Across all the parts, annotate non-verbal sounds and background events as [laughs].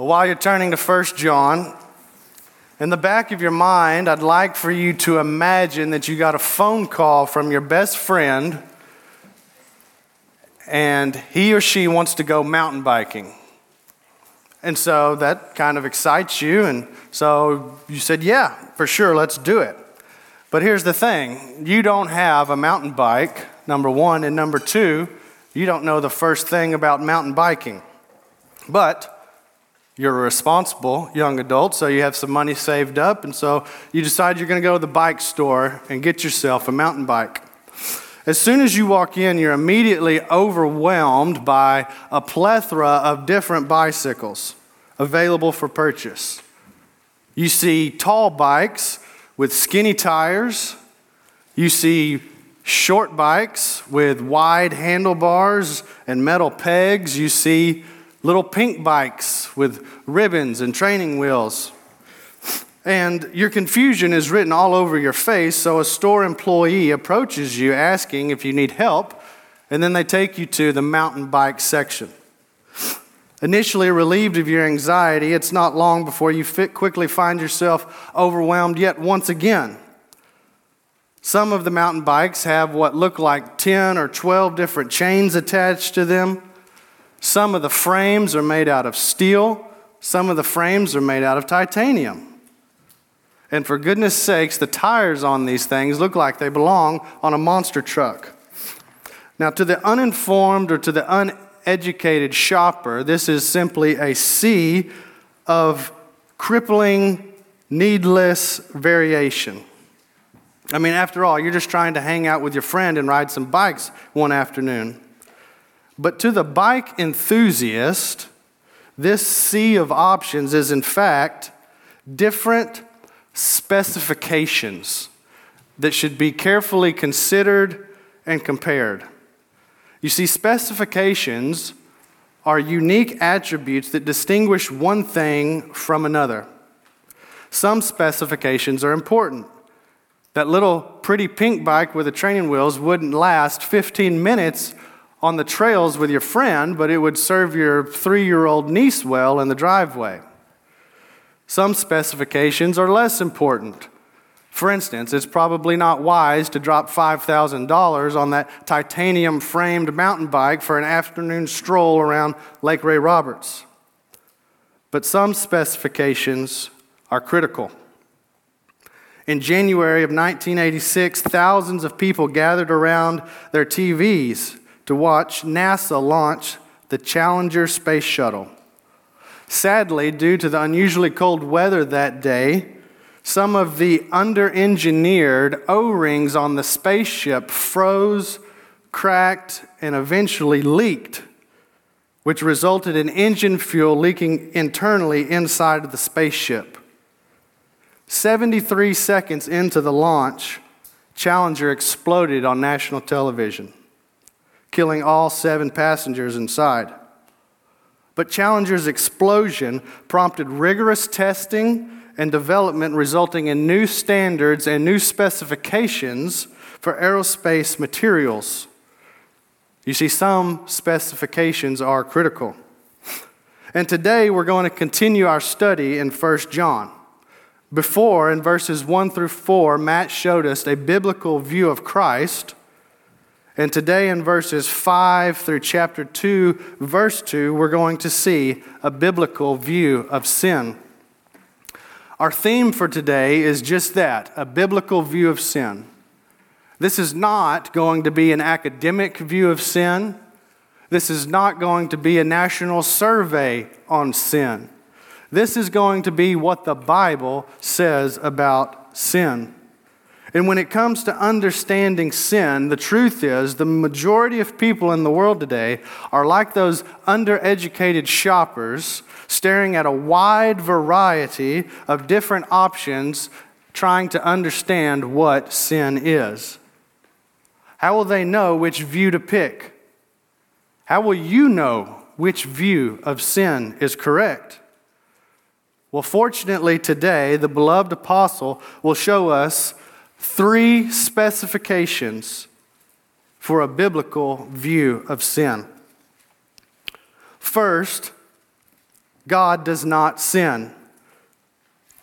Well, while you're turning to 1 John, in the back of your mind, I'd like for you to imagine that you got a phone call from your best friend and he or she wants to go mountain biking. And so that kind of excites you. And so you said, Yeah, for sure, let's do it. But here's the thing you don't have a mountain bike, number one. And number two, you don't know the first thing about mountain biking. But you're a responsible young adult, so you have some money saved up, and so you decide you're going to go to the bike store and get yourself a mountain bike. As soon as you walk in, you're immediately overwhelmed by a plethora of different bicycles available for purchase. You see tall bikes with skinny tires, you see short bikes with wide handlebars and metal pegs, you see little pink bikes with ribbons and training wheels. And your confusion is written all over your face, so a store employee approaches you asking if you need help, and then they take you to the mountain bike section. Initially relieved of your anxiety, it's not long before you quickly find yourself overwhelmed yet once again. Some of the mountain bikes have what look like 10 or 12 different chains attached to them. Some of the frames are made out of steel, some of the frames are made out of titanium. And for goodness sakes, the tires on these things look like they belong on a monster truck. Now, to the uninformed or to the uneducated shopper, this is simply a sea of crippling, needless variation. I mean, after all, you're just trying to hang out with your friend and ride some bikes one afternoon. But to the bike enthusiast, this sea of options is in fact different specifications that should be carefully considered and compared. You see, specifications are unique attributes that distinguish one thing from another. Some specifications are important. That little pretty pink bike with the training wheels wouldn't last 15 minutes on the trails with your friend, but it would serve your three year old niece well in the driveway. Some specifications are less important. For instance, it's probably not wise to drop $5,000 on that titanium framed mountain bike for an afternoon stroll around Lake Ray Roberts. But some specifications are critical. In January of 1986, thousands of people gathered around their TVs to watch NASA launch the Challenger space shuttle. Sadly, due to the unusually cold weather that day, some of the under engineered O rings on the spaceship froze, cracked, and eventually leaked, which resulted in engine fuel leaking internally inside of the spaceship. 73 seconds into the launch, Challenger exploded on national television killing all seven passengers inside. But Challenger's explosion prompted rigorous testing and development, resulting in new standards and new specifications for aerospace materials. You see, some specifications are critical. And today we're going to continue our study in 1 John. Before, in verses 1 through 4, Matt showed us a biblical view of Christ and today, in verses 5 through chapter 2, verse 2, we're going to see a biblical view of sin. Our theme for today is just that a biblical view of sin. This is not going to be an academic view of sin. This is not going to be a national survey on sin. This is going to be what the Bible says about sin. And when it comes to understanding sin, the truth is the majority of people in the world today are like those undereducated shoppers staring at a wide variety of different options trying to understand what sin is. How will they know which view to pick? How will you know which view of sin is correct? Well, fortunately, today, the beloved apostle will show us three specifications for a biblical view of sin. First, God does not sin.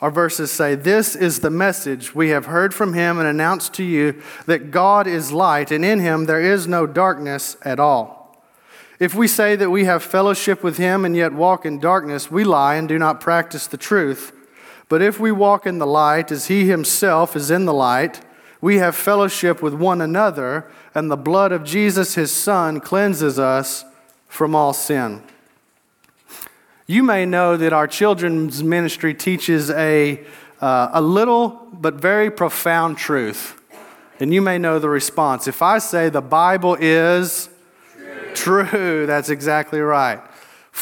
Our verses say, This is the message we have heard from him and announced to you that God is light, and in him there is no darkness at all. If we say that we have fellowship with him and yet walk in darkness, we lie and do not practice the truth. But if we walk in the light as he himself is in the light, we have fellowship with one another, and the blood of Jesus, his Son, cleanses us from all sin. You may know that our children's ministry teaches a, uh, a little but very profound truth. And you may know the response. If I say the Bible is true, true that's exactly right.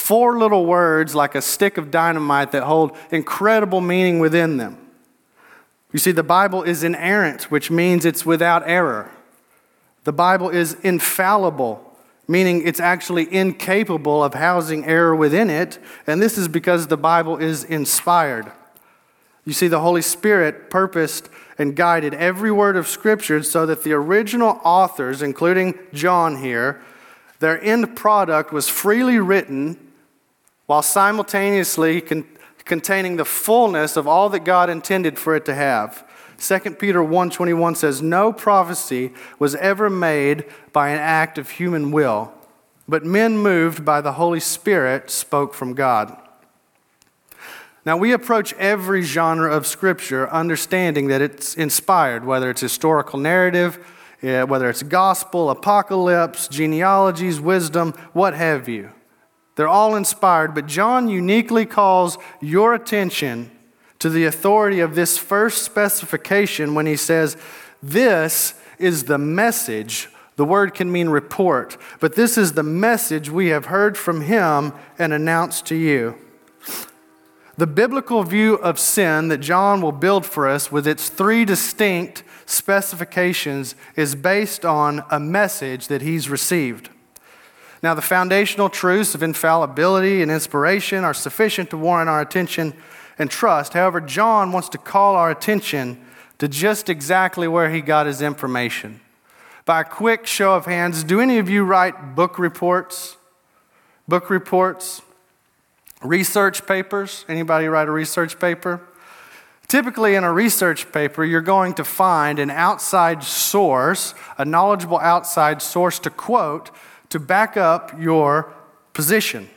Four little words like a stick of dynamite that hold incredible meaning within them. You see, the Bible is inerrant, which means it's without error. The Bible is infallible, meaning it's actually incapable of housing error within it, and this is because the Bible is inspired. You see, the Holy Spirit purposed and guided every word of Scripture so that the original authors, including John here, their end product was freely written while simultaneously con- containing the fullness of all that God intended for it to have. 2 Peter 1:21 says no prophecy was ever made by an act of human will, but men moved by the Holy Spirit spoke from God. Now we approach every genre of scripture understanding that it's inspired, whether it's historical narrative, eh, whether it's gospel, apocalypse, genealogies, wisdom, what have you. They're all inspired, but John uniquely calls your attention to the authority of this first specification when he says, This is the message. The word can mean report, but this is the message we have heard from him and announced to you. The biblical view of sin that John will build for us with its three distinct specifications is based on a message that he's received. Now, the foundational truths of infallibility and inspiration are sufficient to warrant our attention and trust. However, John wants to call our attention to just exactly where he got his information. By a quick show of hands, do any of you write book reports? Book reports? Research papers? Anybody write a research paper? Typically, in a research paper, you're going to find an outside source, a knowledgeable outside source to quote to back up your position.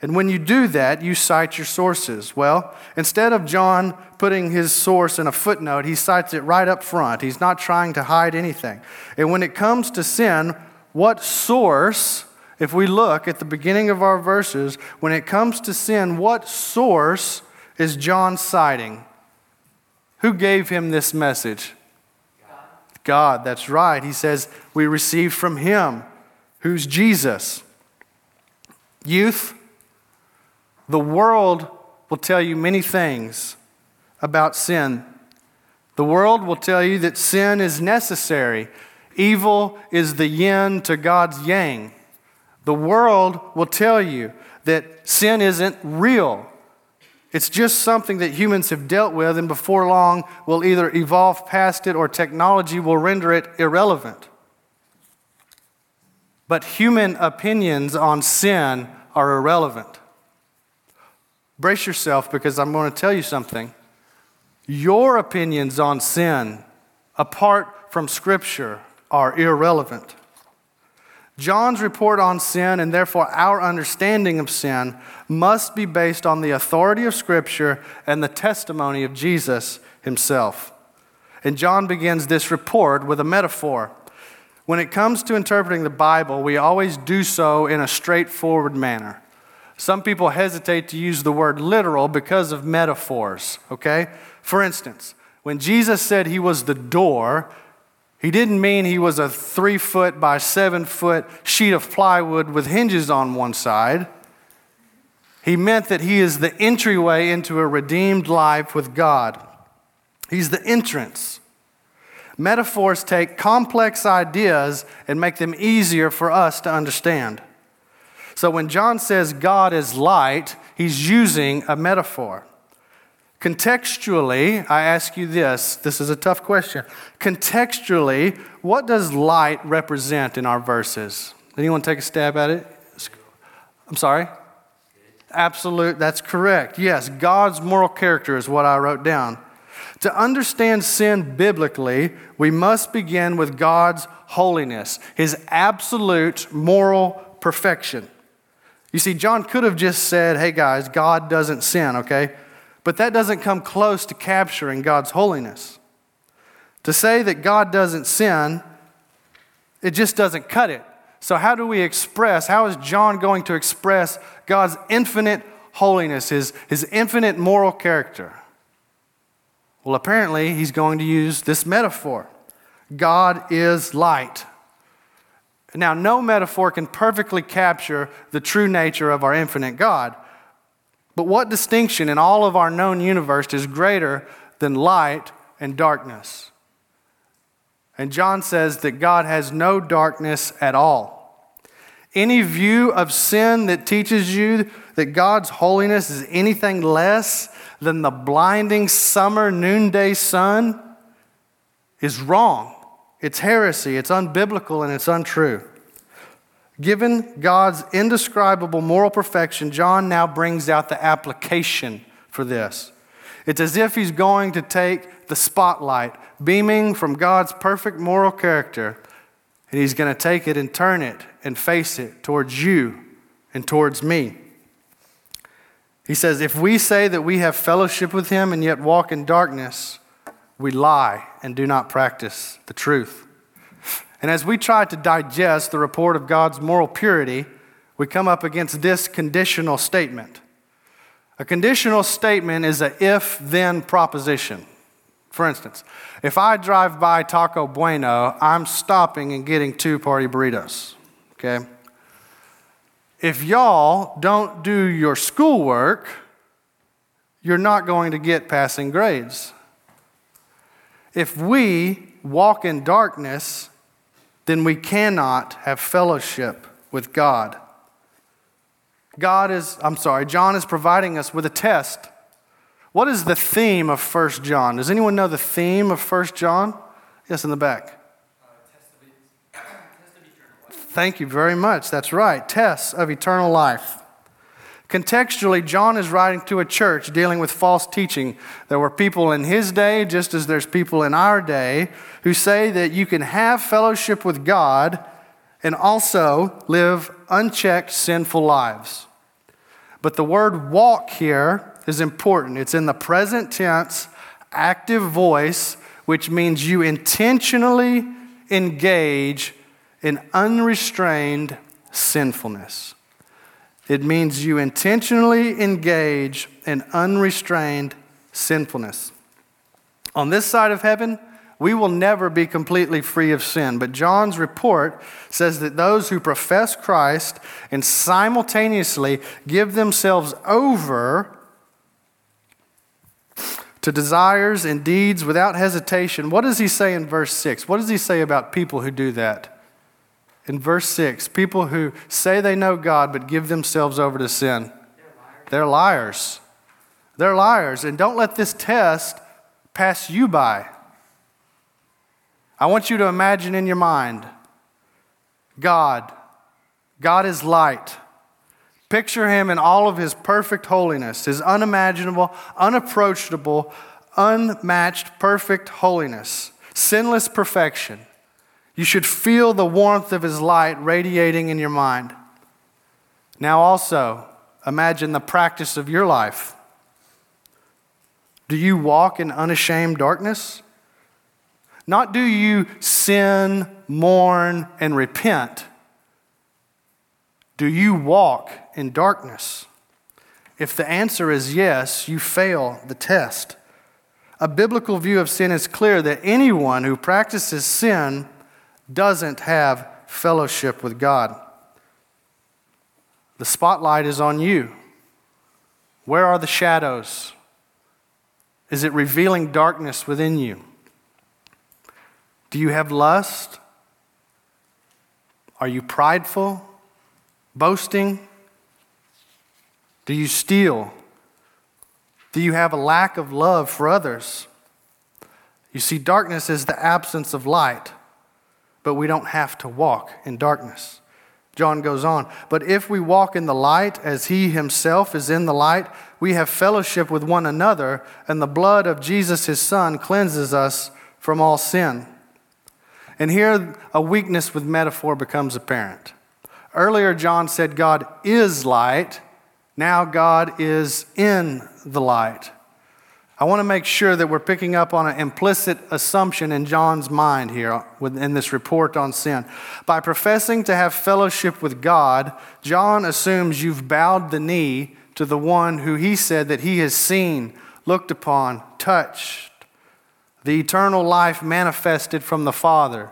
And when you do that, you cite your sources. Well, instead of John putting his source in a footnote, he cites it right up front. He's not trying to hide anything. And when it comes to sin, what source, if we look at the beginning of our verses, when it comes to sin, what source is John citing? Who gave him this message? God. God, that's right. He says, We received from him, who's Jesus. Youth, the world will tell you many things about sin. The world will tell you that sin is necessary. Evil is the yin to God's yang. The world will tell you that sin isn't real. It's just something that humans have dealt with, and before long will either evolve past it or technology will render it irrelevant. But human opinions on sin are irrelevant. Brace yourself because I'm going to tell you something. Your opinions on sin, apart from Scripture, are irrelevant. John's report on sin, and therefore our understanding of sin, must be based on the authority of Scripture and the testimony of Jesus himself. And John begins this report with a metaphor. When it comes to interpreting the Bible, we always do so in a straightforward manner. Some people hesitate to use the word literal because of metaphors, okay? For instance, when Jesus said he was the door, he didn't mean he was a three foot by seven foot sheet of plywood with hinges on one side. He meant that he is the entryway into a redeemed life with God. He's the entrance. Metaphors take complex ideas and make them easier for us to understand. So when John says God is light, he's using a metaphor. Contextually, I ask you this this is a tough question. Contextually, what does light represent in our verses? Anyone take a stab at it? I'm sorry? Absolute, that's correct. Yes, God's moral character is what I wrote down. To understand sin biblically, we must begin with God's holiness, his absolute moral perfection. You see, John could have just said, hey guys, God doesn't sin, okay? But that doesn't come close to capturing God's holiness. To say that God doesn't sin, it just doesn't cut it. So, how do we express, how is John going to express God's infinite holiness, his, his infinite moral character? Well, apparently, he's going to use this metaphor God is light. Now, no metaphor can perfectly capture the true nature of our infinite God. But what distinction in all of our known universe is greater than light and darkness? And John says that God has no darkness at all. Any view of sin that teaches you that God's holiness is anything less than the blinding summer noonday sun is wrong. It's heresy, it's unbiblical, and it's untrue. Given God's indescribable moral perfection, John now brings out the application for this. It's as if he's going to take the spotlight, beaming from God's perfect moral character, and he's going to take it and turn it and face it towards you and towards me. He says, If we say that we have fellowship with him and yet walk in darkness, we lie and do not practice the truth. And as we try to digest the report of God's moral purity, we come up against this conditional statement. A conditional statement is a if then proposition. For instance, if I drive by Taco Bueno, I'm stopping and getting two party burritos. Okay? If y'all don't do your schoolwork, you're not going to get passing grades. If we walk in darkness, then we cannot have fellowship with God. God is, I'm sorry, John is providing us with a test. What is the theme of 1 John? Does anyone know the theme of 1 John? Yes, in the back. Thank you very much. That's right. Tests of eternal life. Contextually, John is writing to a church dealing with false teaching. There were people in his day, just as there's people in our day, who say that you can have fellowship with God and also live unchecked sinful lives. But the word walk here is important. It's in the present tense, active voice, which means you intentionally engage in unrestrained sinfulness. It means you intentionally engage in unrestrained sinfulness. On this side of heaven, we will never be completely free of sin. But John's report says that those who profess Christ and simultaneously give themselves over to desires and deeds without hesitation. What does he say in verse 6? What does he say about people who do that? In verse 6 people who say they know God but give themselves over to sin. They're liars. They're liars. They're liars. And don't let this test pass you by. I want you to imagine in your mind God. God is light. Picture him in all of his perfect holiness, his unimaginable, unapproachable, unmatched, perfect holiness, sinless perfection. You should feel the warmth of his light radiating in your mind. Now, also, imagine the practice of your life. Do you walk in unashamed darkness? Not do you sin, mourn, and repent. Do you walk in darkness? If the answer is yes, you fail the test. A biblical view of sin is clear that anyone who practices sin doesn't have fellowship with God. The spotlight is on you. Where are the shadows? Is it revealing darkness within you? Do you have lust? Are you prideful? Boasting? Do you steal? Do you have a lack of love for others? You see, darkness is the absence of light but we don't have to walk in darkness. John goes on, but if we walk in the light as he himself is in the light, we have fellowship with one another, and the blood of Jesus his Son cleanses us from all sin. And here a weakness with metaphor becomes apparent. Earlier, John said God is light. Now, God is in the light. I want to make sure that we're picking up on an implicit assumption in John's mind here uh, in this report on sin. By professing to have fellowship with God, John assumes you've bowed the knee to the one who he said that he has seen, looked upon, touched, the eternal life manifested from the Father,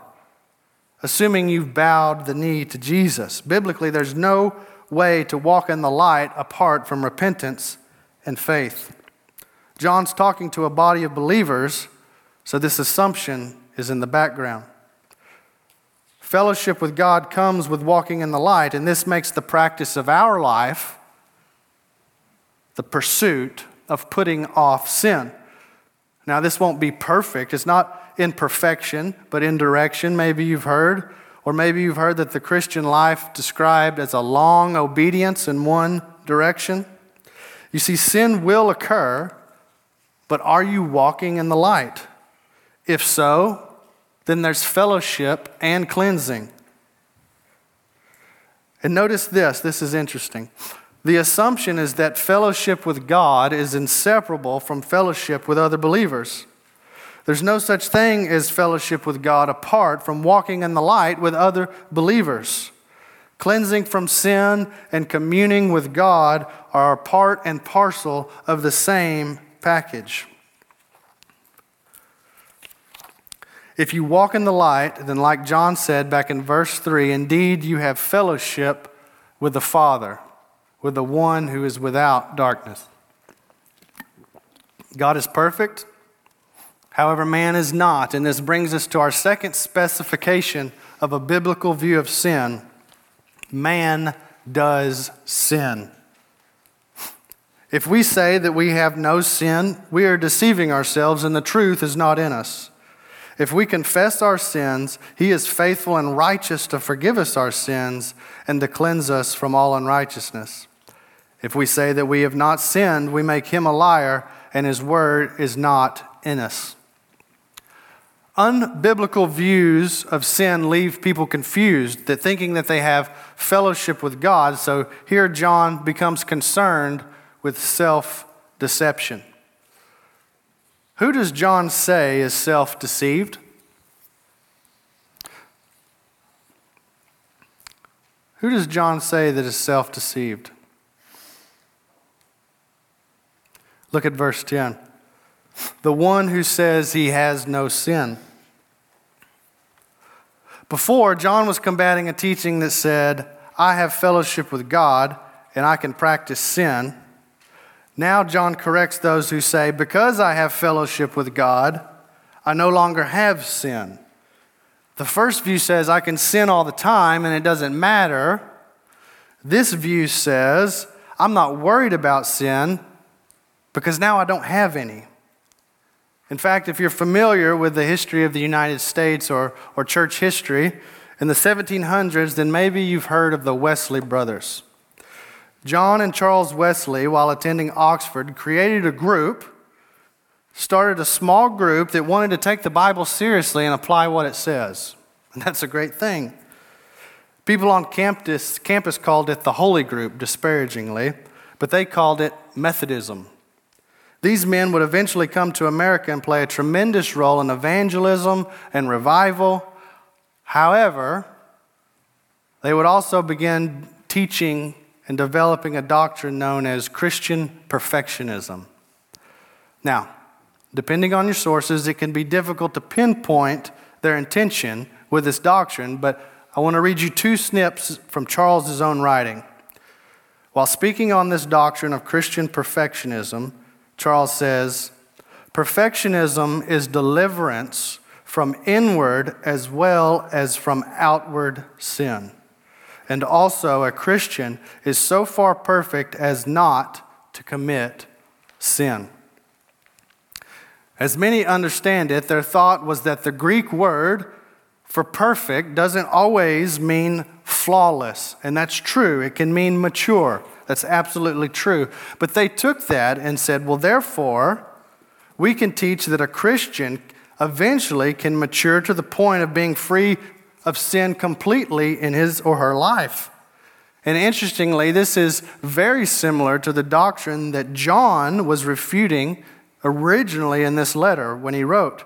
assuming you've bowed the knee to Jesus. Biblically, there's no way to walk in the light apart from repentance and faith. John's talking to a body of believers, so this assumption is in the background. Fellowship with God comes with walking in the light, and this makes the practice of our life the pursuit of putting off sin. Now, this won't be perfect. It's not in perfection, but in direction, maybe you've heard. Or maybe you've heard that the Christian life described as a long obedience in one direction. You see, sin will occur, but are you walking in the light? If so, then there's fellowship and cleansing. And notice this this is interesting. The assumption is that fellowship with God is inseparable from fellowship with other believers. There's no such thing as fellowship with God apart from walking in the light with other believers. Cleansing from sin and communing with God are part and parcel of the same package. If you walk in the light, then, like John said back in verse 3, indeed you have fellowship with the Father, with the one who is without darkness. God is perfect, however, man is not. And this brings us to our second specification of a biblical view of sin man does sin. If we say that we have no sin, we are deceiving ourselves and the truth is not in us. If we confess our sins, he is faithful and righteous to forgive us our sins and to cleanse us from all unrighteousness. If we say that we have not sinned, we make him a liar and his word is not in us. Unbiblical views of sin leave people confused, that thinking that they have fellowship with God. So here John becomes concerned with self deception. Who does John say is self deceived? Who does John say that is self deceived? Look at verse 10. The one who says he has no sin. Before, John was combating a teaching that said, I have fellowship with God and I can practice sin. Now, John corrects those who say, Because I have fellowship with God, I no longer have sin. The first view says, I can sin all the time and it doesn't matter. This view says, I'm not worried about sin because now I don't have any. In fact, if you're familiar with the history of the United States or, or church history, in the 1700s, then maybe you've heard of the Wesley brothers. John and Charles Wesley, while attending Oxford, created a group, started a small group that wanted to take the Bible seriously and apply what it says. And that's a great thing. People on campus, campus called it the Holy Group, disparagingly, but they called it Methodism. These men would eventually come to America and play a tremendous role in evangelism and revival. However, they would also begin teaching and developing a doctrine known as Christian perfectionism. Now, depending on your sources, it can be difficult to pinpoint their intention with this doctrine, but I want to read you two snips from Charles's own writing. While speaking on this doctrine of Christian perfectionism, Charles says, Perfectionism is deliverance from inward as well as from outward sin and also a Christian is so far perfect as not to commit sin. As many understand it, their thought was that the Greek word for perfect doesn't always mean flawless. And that's true. It can mean mature. That's absolutely true. But they took that and said, well, therefore, we can teach that a Christian eventually can mature to the point of being free of sin completely in his or her life. And interestingly, this is very similar to the doctrine that John was refuting originally in this letter when he wrote.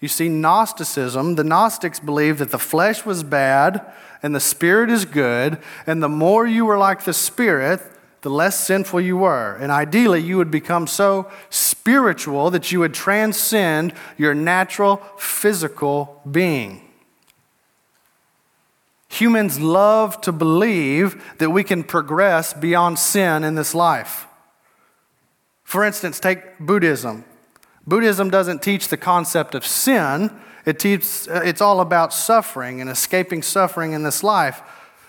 You see, Gnosticism, the Gnostics believed that the flesh was bad and the spirit is good, and the more you were like the spirit, the less sinful you were. And ideally, you would become so spiritual that you would transcend your natural physical being. Humans love to believe that we can progress beyond sin in this life. For instance, take Buddhism. Buddhism doesn't teach the concept of sin, it teaches, uh, it's all about suffering and escaping suffering in this life.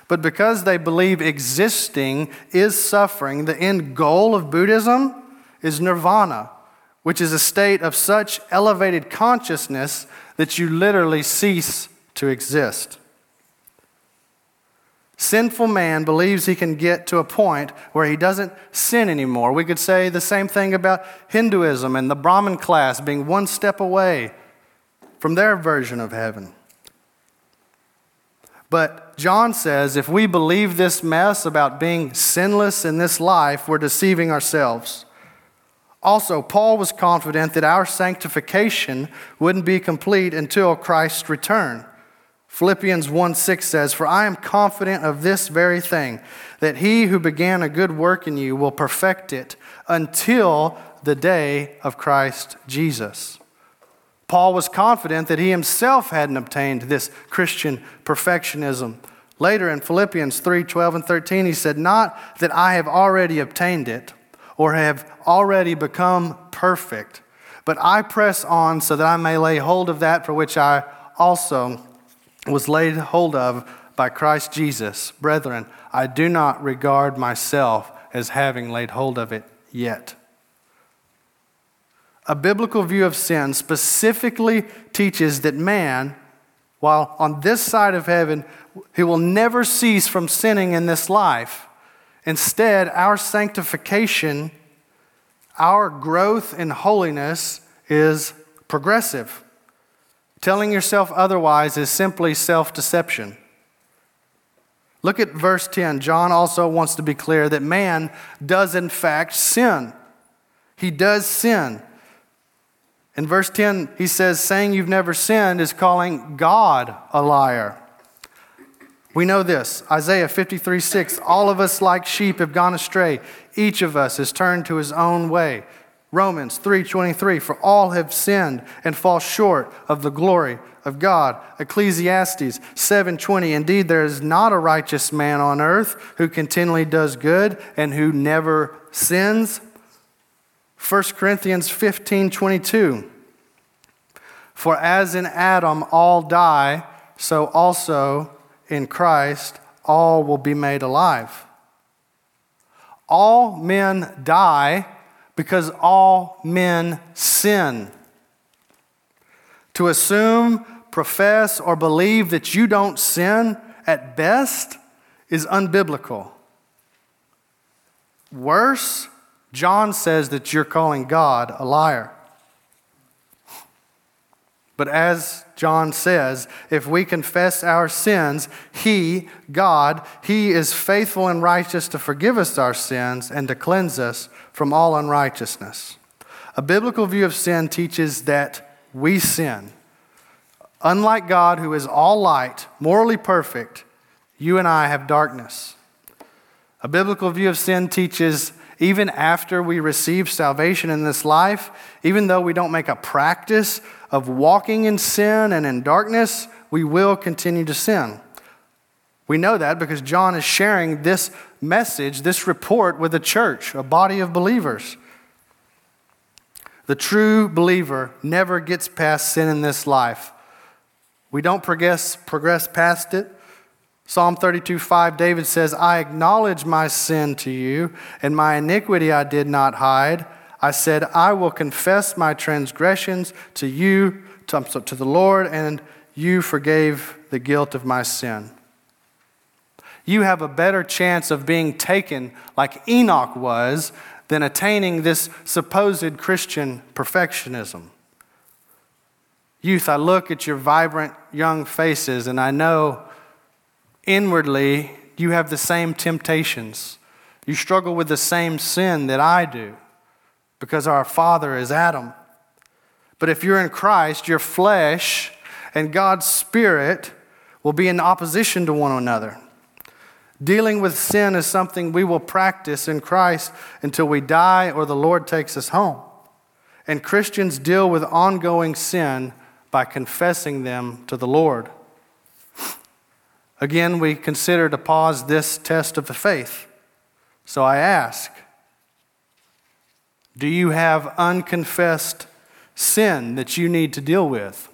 But because they believe existing is suffering, the end goal of Buddhism is nirvana, which is a state of such elevated consciousness that you literally cease to exist. Sinful man believes he can get to a point where he doesn't sin anymore. We could say the same thing about Hinduism and the Brahmin class being one step away from their version of heaven. But John says if we believe this mess about being sinless in this life, we're deceiving ourselves. Also, Paul was confident that our sanctification wouldn't be complete until Christ's return. Philippians 1 6 says, For I am confident of this very thing, that he who began a good work in you will perfect it until the day of Christ Jesus. Paul was confident that he himself hadn't obtained this Christian perfectionism. Later in Philippians 3 12 and 13, he said, Not that I have already obtained it or have already become perfect, but I press on so that I may lay hold of that for which I also was laid hold of by Christ Jesus. Brethren, I do not regard myself as having laid hold of it yet. A biblical view of sin specifically teaches that man, while on this side of heaven, he will never cease from sinning in this life. Instead, our sanctification, our growth in holiness is progressive. Telling yourself otherwise is simply self deception. Look at verse 10. John also wants to be clear that man does, in fact, sin. He does sin. In verse 10, he says, saying you've never sinned is calling God a liar. We know this Isaiah 53 6, all of us like sheep have gone astray. Each of us has turned to his own way. Romans 3:23 for all have sinned and fall short of the glory of God. Ecclesiastes 7:20 Indeed there is not a righteous man on earth who continually does good and who never sins. 1 Corinthians 15:22 For as in Adam all die so also in Christ all will be made alive. All men die because all men sin. To assume, profess, or believe that you don't sin at best is unbiblical. Worse, John says that you're calling God a liar. But as John says, if we confess our sins, He, God, He is faithful and righteous to forgive us our sins and to cleanse us from all unrighteousness. A biblical view of sin teaches that we sin. Unlike God, who is all light, morally perfect, you and I have darkness. A biblical view of sin teaches even after we receive salvation in this life, even though we don't make a practice of walking in sin and in darkness, we will continue to sin. We know that because John is sharing this message, this report with the church, a body of believers. The true believer never gets past sin in this life. We don't progress, progress past it. Psalm 32 5, David says, I acknowledge my sin to you, and my iniquity I did not hide. I said, I will confess my transgressions to you, to, to the Lord, and you forgave the guilt of my sin. you have a better chance of being taken like Enoch was than attaining this supposed Christian perfectionism. Youth, I look at your vibrant young faces and I know inwardly you have the same temptations. You struggle with the same sin that I do because our father is Adam. But if you're in Christ, your flesh and God's Spirit will be in opposition to one another. Dealing with sin is something we will practice in Christ until we die or the Lord takes us home. And Christians deal with ongoing sin by confessing them to the Lord. Again, we consider to pause this test of the faith. So I ask Do you have unconfessed sin that you need to deal with?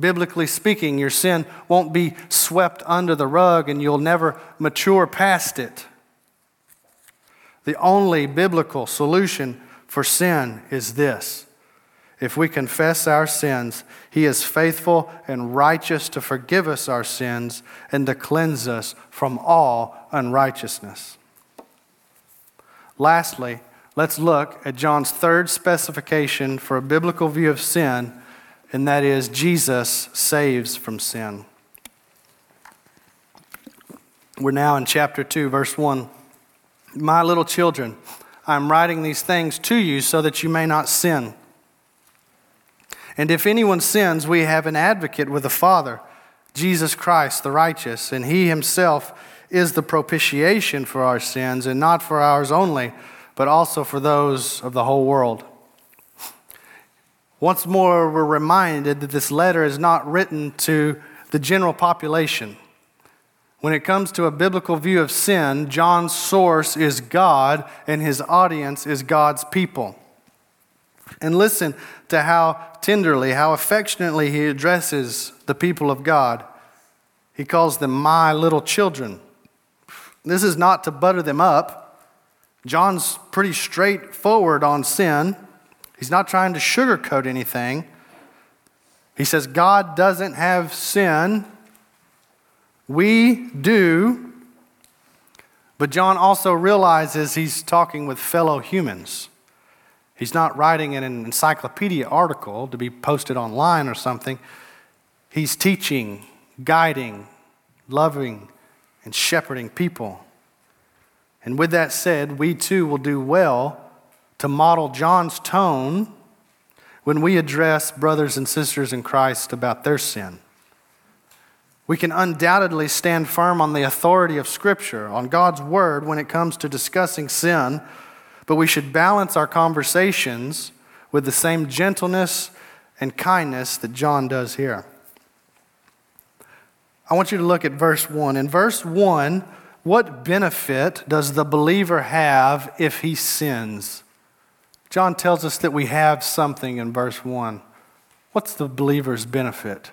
Biblically speaking, your sin won't be swept under the rug and you'll never mature past it. The only biblical solution for sin is this if we confess our sins, He is faithful and righteous to forgive us our sins and to cleanse us from all unrighteousness. Lastly, let's look at John's third specification for a biblical view of sin, and that is Jesus saves from sin. We're now in chapter 2, verse 1. My little children, I'm writing these things to you so that you may not sin. And if anyone sins, we have an advocate with the Father, Jesus Christ, the righteous, and he himself is the propitiation for our sins, and not for ours only, but also for those of the whole world. Once more, we're reminded that this letter is not written to the general population. When it comes to a biblical view of sin, John's source is God, and his audience is God's people. And listen to how tenderly, how affectionately he addresses the people of God. He calls them my little children. This is not to butter them up. John's pretty straightforward on sin. He's not trying to sugarcoat anything. He says, God doesn't have sin. We do. But John also realizes he's talking with fellow humans. He's not writing an encyclopedia article to be posted online or something. He's teaching, guiding, loving, and shepherding people. And with that said, we too will do well to model John's tone when we address brothers and sisters in Christ about their sin. We can undoubtedly stand firm on the authority of Scripture, on God's Word when it comes to discussing sin but we should balance our conversations with the same gentleness and kindness that John does here. I want you to look at verse 1. In verse 1, what benefit does the believer have if he sins? John tells us that we have something in verse 1. What's the believer's benefit?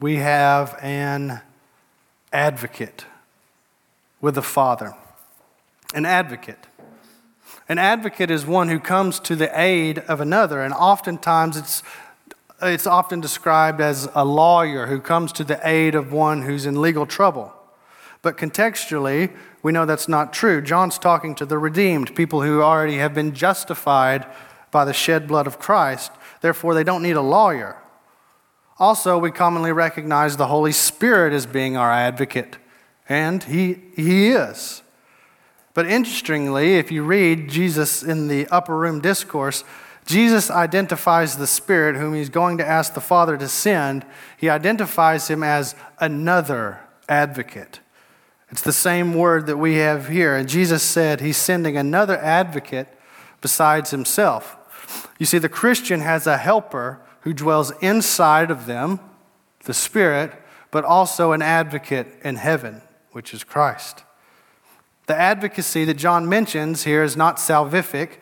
We have an advocate with the Father. An advocate. An advocate is one who comes to the aid of another, and oftentimes it's, it's often described as a lawyer who comes to the aid of one who's in legal trouble. But contextually, we know that's not true. John's talking to the redeemed, people who already have been justified by the shed blood of Christ. Therefore, they don't need a lawyer. Also, we commonly recognize the Holy Spirit as being our advocate, and He, he is. But interestingly, if you read Jesus in the upper room discourse, Jesus identifies the Spirit whom He's going to ask the Father to send. He identifies Him as another advocate. It's the same word that we have here. And Jesus said He's sending another advocate besides Himself. You see, the Christian has a helper who dwells inside of them, the Spirit, but also an advocate in heaven, which is Christ. The advocacy that John mentions here is not salvific.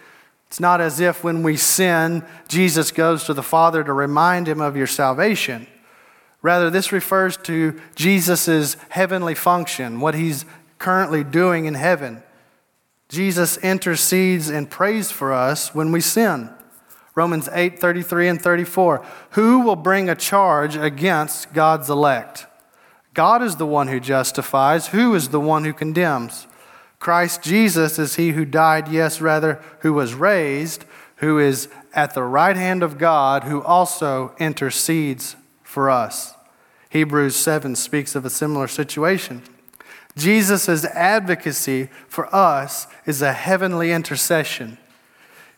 It's not as if when we sin, Jesus goes to the Father to remind him of your salvation. Rather, this refers to Jesus' heavenly function, what he's currently doing in heaven. Jesus intercedes and prays for us when we sin. Romans 8 33 and 34. Who will bring a charge against God's elect? God is the one who justifies. Who is the one who condemns? Christ Jesus is he who died, yes, rather, who was raised, who is at the right hand of God, who also intercedes for us. Hebrews 7 speaks of a similar situation. Jesus' advocacy for us is a heavenly intercession.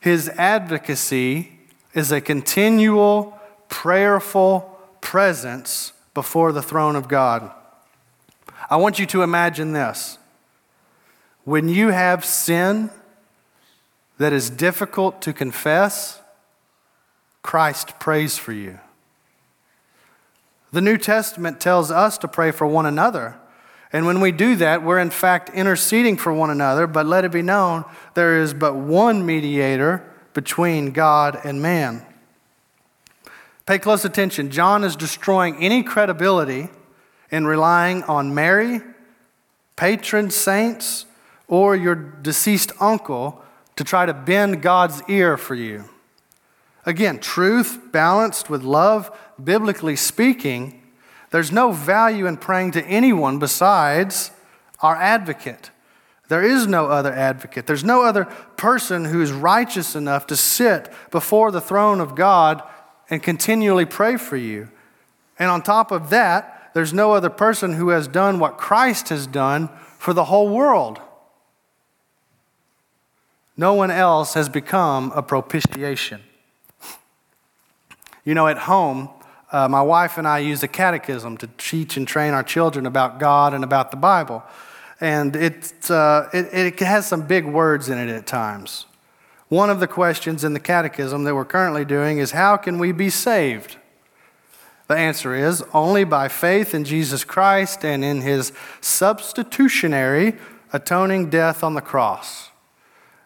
His advocacy is a continual, prayerful presence before the throne of God. I want you to imagine this. When you have sin that is difficult to confess, Christ prays for you. The New Testament tells us to pray for one another. And when we do that, we're in fact interceding for one another, but let it be known there is but one mediator between God and man. Pay close attention. John is destroying any credibility in relying on Mary, patron saints, or your deceased uncle to try to bend God's ear for you. Again, truth balanced with love, biblically speaking, there's no value in praying to anyone besides our advocate. There is no other advocate. There's no other person who is righteous enough to sit before the throne of God and continually pray for you. And on top of that, there's no other person who has done what Christ has done for the whole world. No one else has become a propitiation. You know, at home, uh, my wife and I use a catechism to teach and train our children about God and about the Bible. And it, uh, it, it has some big words in it at times. One of the questions in the catechism that we're currently doing is how can we be saved? The answer is only by faith in Jesus Christ and in his substitutionary atoning death on the cross.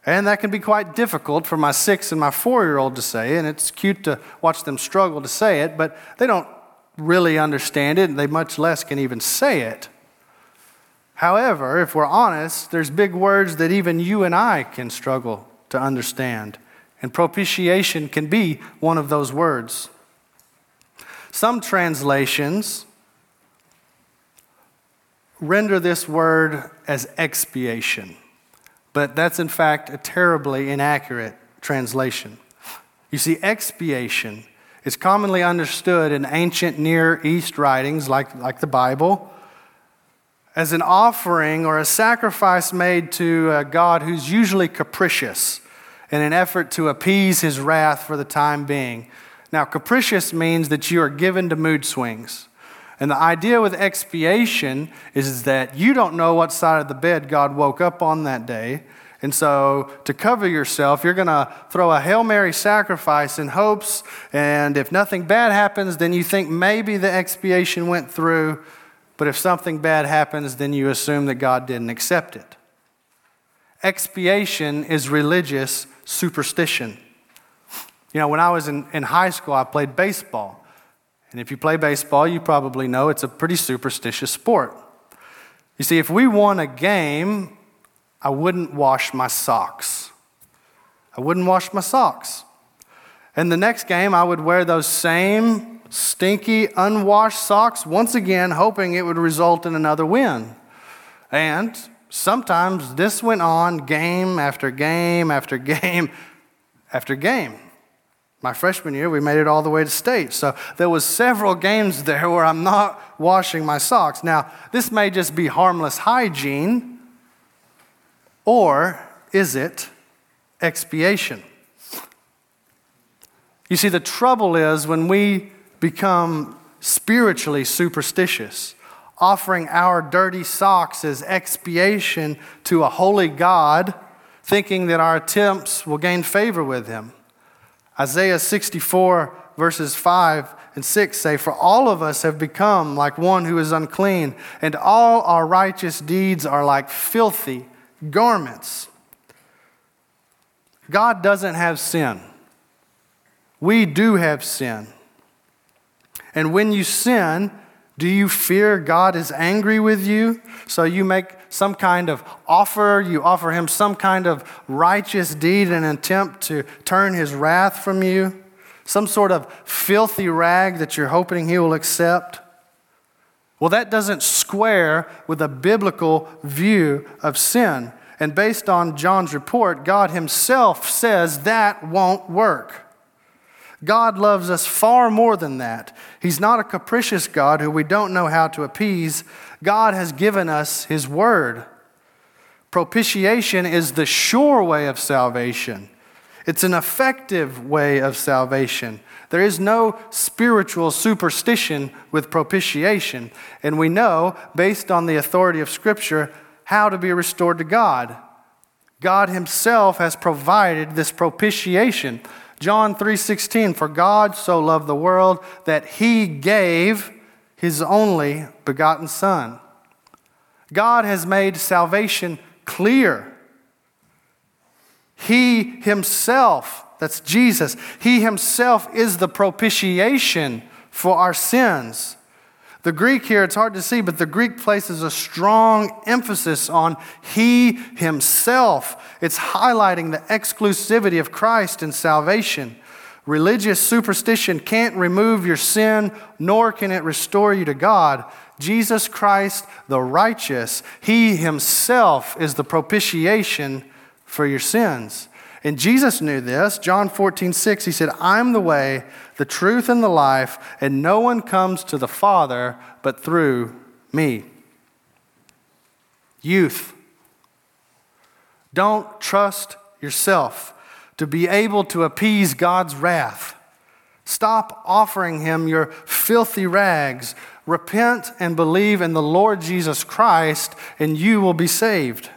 And that can be quite difficult for my six and my four year old to say, and it's cute to watch them struggle to say it, but they don't really understand it, and they much less can even say it. However, if we're honest, there's big words that even you and I can struggle to understand, and propitiation can be one of those words. Some translations render this word as expiation but that's in fact a terribly inaccurate translation. You see, expiation is commonly understood in ancient Near East writings like, like the Bible as an offering or a sacrifice made to a God who's usually capricious in an effort to appease his wrath for the time being. Now, capricious means that you are given to mood swings. And the idea with expiation is that you don't know what side of the bed God woke up on that day. And so, to cover yourself, you're going to throw a Hail Mary sacrifice in hopes, and if nothing bad happens, then you think maybe the expiation went through. But if something bad happens, then you assume that God didn't accept it. Expiation is religious superstition. You know, when I was in, in high school, I played baseball. And if you play baseball, you probably know it's a pretty superstitious sport. You see, if we won a game, I wouldn't wash my socks. I wouldn't wash my socks. And the next game, I would wear those same stinky, unwashed socks once again, hoping it would result in another win. And sometimes this went on game after game after [laughs] game after game. My freshman year, we made it all the way to state. So there was several games there where I'm not washing my socks. Now, this may just be harmless hygiene, or is it expiation? You see, the trouble is when we become spiritually superstitious, offering our dirty socks as expiation to a holy God, thinking that our attempts will gain favor with Him. Isaiah 64, verses 5 and 6 say, For all of us have become like one who is unclean, and all our righteous deeds are like filthy garments. God doesn't have sin. We do have sin. And when you sin, Do you fear God is angry with you? So you make some kind of offer, you offer him some kind of righteous deed in an attempt to turn his wrath from you, some sort of filthy rag that you're hoping he will accept. Well, that doesn't square with a biblical view of sin. And based on John's report, God himself says that won't work. God loves us far more than that. He's not a capricious God who we don't know how to appease. God has given us His Word. Propitiation is the sure way of salvation, it's an effective way of salvation. There is no spiritual superstition with propitiation. And we know, based on the authority of Scripture, how to be restored to God. God Himself has provided this propitiation. John 3:16 For God so loved the world that he gave his only begotten son. God has made salvation clear. He himself, that's Jesus, he himself is the propitiation for our sins. The Greek here, it's hard to see, but the Greek places a strong emphasis on He Himself. It's highlighting the exclusivity of Christ in salvation. Religious superstition can't remove your sin, nor can it restore you to God. Jesus Christ, the righteous, He Himself is the propitiation for your sins. And Jesus knew this. John 14, 6, he said, I'm the way, the truth, and the life, and no one comes to the Father but through me. Youth, don't trust yourself to be able to appease God's wrath. Stop offering him your filthy rags. Repent and believe in the Lord Jesus Christ, and you will be saved.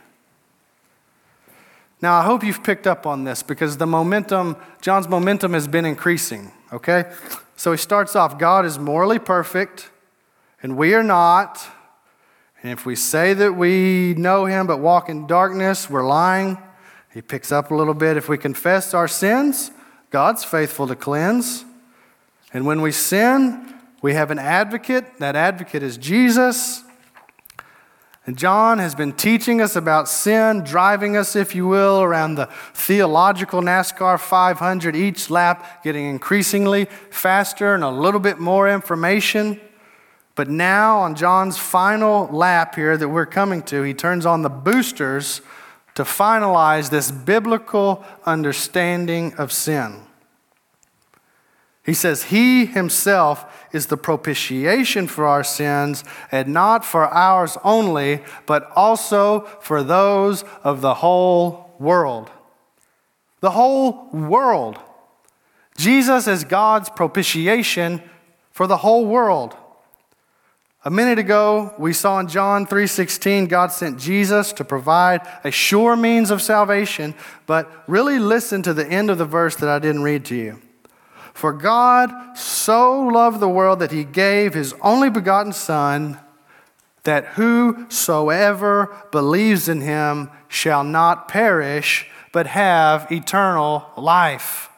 Now, I hope you've picked up on this because the momentum, John's momentum has been increasing, okay? So he starts off God is morally perfect, and we are not. And if we say that we know him but walk in darkness, we're lying. He picks up a little bit. If we confess our sins, God's faithful to cleanse. And when we sin, we have an advocate. That advocate is Jesus. And John has been teaching us about sin, driving us, if you will, around the theological NASCAR 500, each lap getting increasingly faster and a little bit more information. But now, on John's final lap here that we're coming to, he turns on the boosters to finalize this biblical understanding of sin. He says, He Himself is the propitiation for our sins, and not for ours only, but also for those of the whole world. The whole world. Jesus is God's propitiation for the whole world. A minute ago, we saw in John 3:16 God sent Jesus to provide a sure means of salvation, but really listen to the end of the verse that I didn't read to you. For God so loved the world that he gave his only begotten Son, that whosoever believes in him shall not perish, but have eternal life.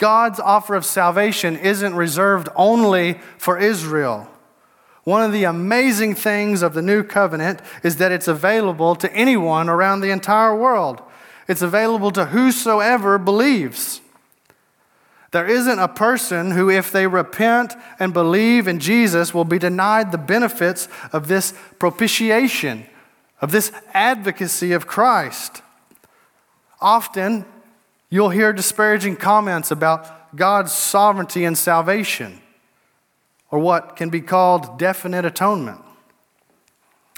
God's offer of salvation isn't reserved only for Israel. One of the amazing things of the new covenant is that it's available to anyone around the entire world. It's available to whosoever believes. There isn't a person who, if they repent and believe in Jesus, will be denied the benefits of this propitiation, of this advocacy of Christ. Often, you'll hear disparaging comments about God's sovereignty and salvation, or what can be called definite atonement.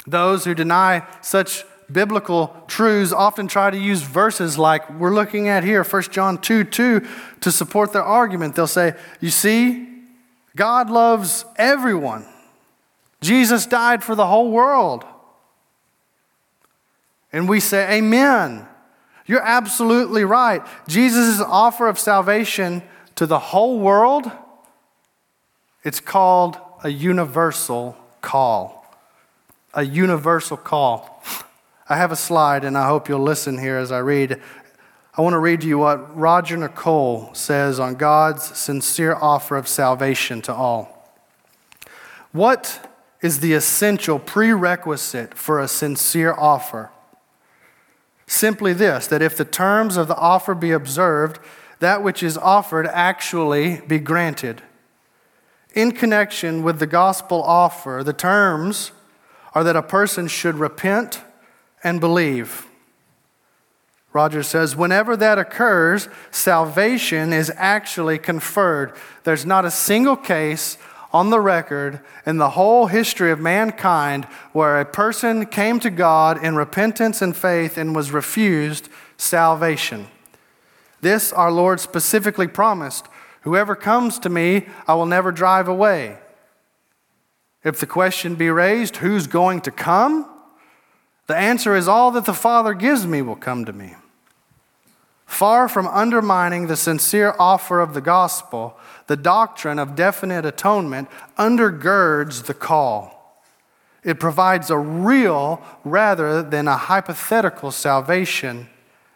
Those who deny such biblical truths often try to use verses like we're looking at here, 1 John 2 2, to support their argument. They'll say, You see, God loves everyone. Jesus died for the whole world. And we say, Amen. You're absolutely right. Jesus' offer of salvation to the whole world, it's called a universal call. A universal call. I have a slide, and I hope you'll listen here as I read. I want to read to you what Roger Nicole says on God's sincere offer of salvation to all. What is the essential prerequisite for a sincere offer? Simply this that if the terms of the offer be observed, that which is offered actually be granted. In connection with the gospel offer, the terms are that a person should repent and believe. Rogers says, whenever that occurs, salvation is actually conferred. There's not a single case on the record in the whole history of mankind where a person came to God in repentance and faith and was refused salvation. This our Lord specifically promised Whoever comes to me, I will never drive away. If the question be raised, who's going to come? The answer is all that the Father gives me will come to me. Far from undermining the sincere offer of the gospel, the doctrine of definite atonement undergirds the call. It provides a real rather than a hypothetical salvation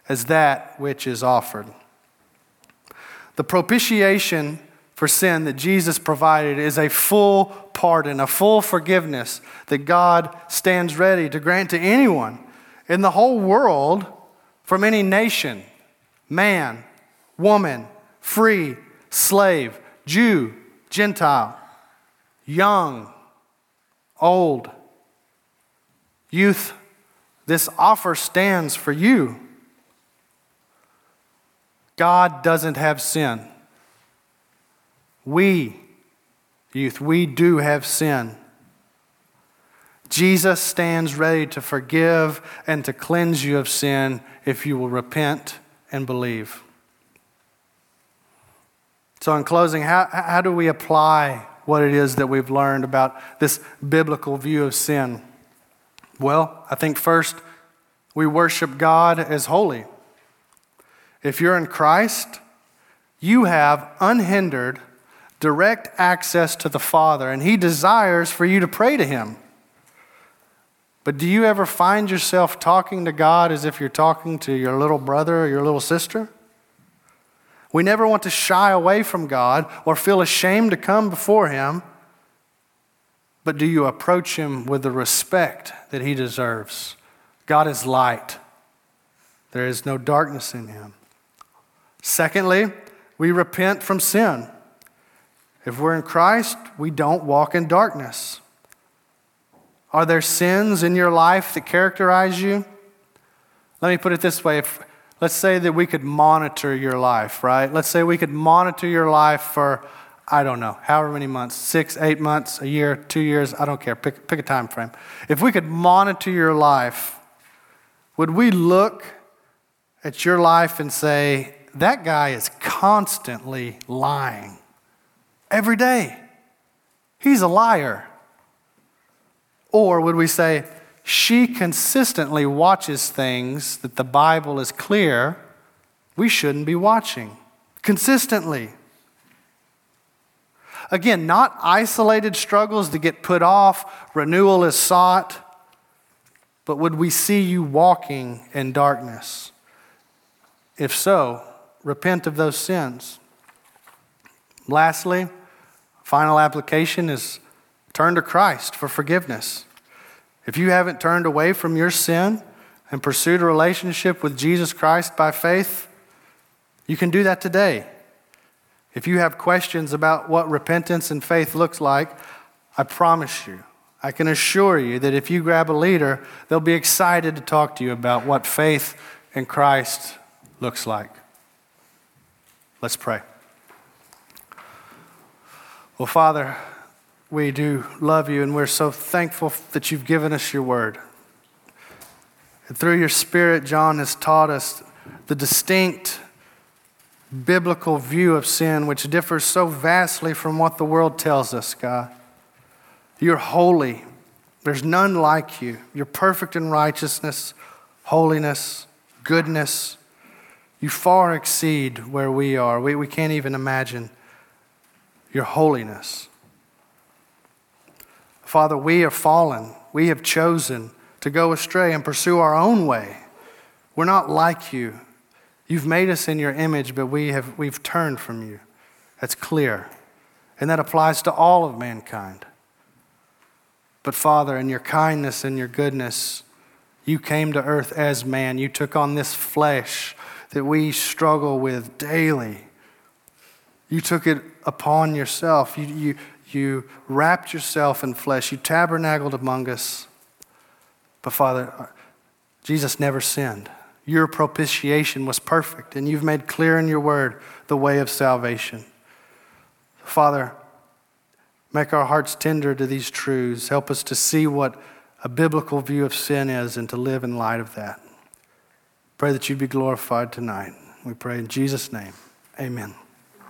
as that which is offered. The propitiation for sin that Jesus provided is a full pardon, a full forgiveness that God stands ready to grant to anyone in the whole world from any nation, man, woman, free, slave, Jew, Gentile, young, old, youth. This offer stands for you. God doesn't have sin. We, youth, we do have sin. Jesus stands ready to forgive and to cleanse you of sin if you will repent and believe. So, in closing, how, how do we apply what it is that we've learned about this biblical view of sin? Well, I think first we worship God as holy. If you're in Christ, you have unhindered, direct access to the Father, and He desires for you to pray to Him. But do you ever find yourself talking to God as if you're talking to your little brother or your little sister? We never want to shy away from God or feel ashamed to come before Him. But do you approach Him with the respect that He deserves? God is light, there is no darkness in Him. Secondly, we repent from sin. If we're in Christ, we don't walk in darkness. Are there sins in your life that characterize you? Let me put it this way. If, let's say that we could monitor your life, right? Let's say we could monitor your life for, I don't know, however many months six, eight months, a year, two years, I don't care. Pick, pick a time frame. If we could monitor your life, would we look at your life and say, that guy is constantly lying every day. He's a liar. Or would we say, she consistently watches things that the Bible is clear we shouldn't be watching? Consistently. Again, not isolated struggles that get put off, renewal is sought, but would we see you walking in darkness? If so, repent of those sins. Lastly, final application is turn to Christ for forgiveness. If you haven't turned away from your sin and pursued a relationship with Jesus Christ by faith, you can do that today. If you have questions about what repentance and faith looks like, I promise you, I can assure you that if you grab a leader, they'll be excited to talk to you about what faith in Christ looks like. Let's pray. Well, Father, we do love you, and we're so thankful that you've given us your word. And through your Spirit, John has taught us the distinct biblical view of sin, which differs so vastly from what the world tells us, God. You're holy. There's none like you. You're perfect in righteousness, holiness, goodness. You far exceed where we are. We, we can't even imagine your holiness. Father, we are fallen. We have chosen to go astray and pursue our own way. We're not like you. You've made us in your image, but we have, we've turned from you. That's clear. And that applies to all of mankind. But Father, in your kindness and your goodness, you came to earth as man. You took on this flesh that we struggle with daily. You took it upon yourself. You, you, you wrapped yourself in flesh. You tabernacled among us. But Father, uh, Jesus never sinned. Your propitiation was perfect, and you've made clear in your word the way of salvation. Father, make our hearts tender to these truths. Help us to see what a biblical view of sin is and to live in light of that. Pray that you be glorified tonight. We pray in Jesus' name. Amen.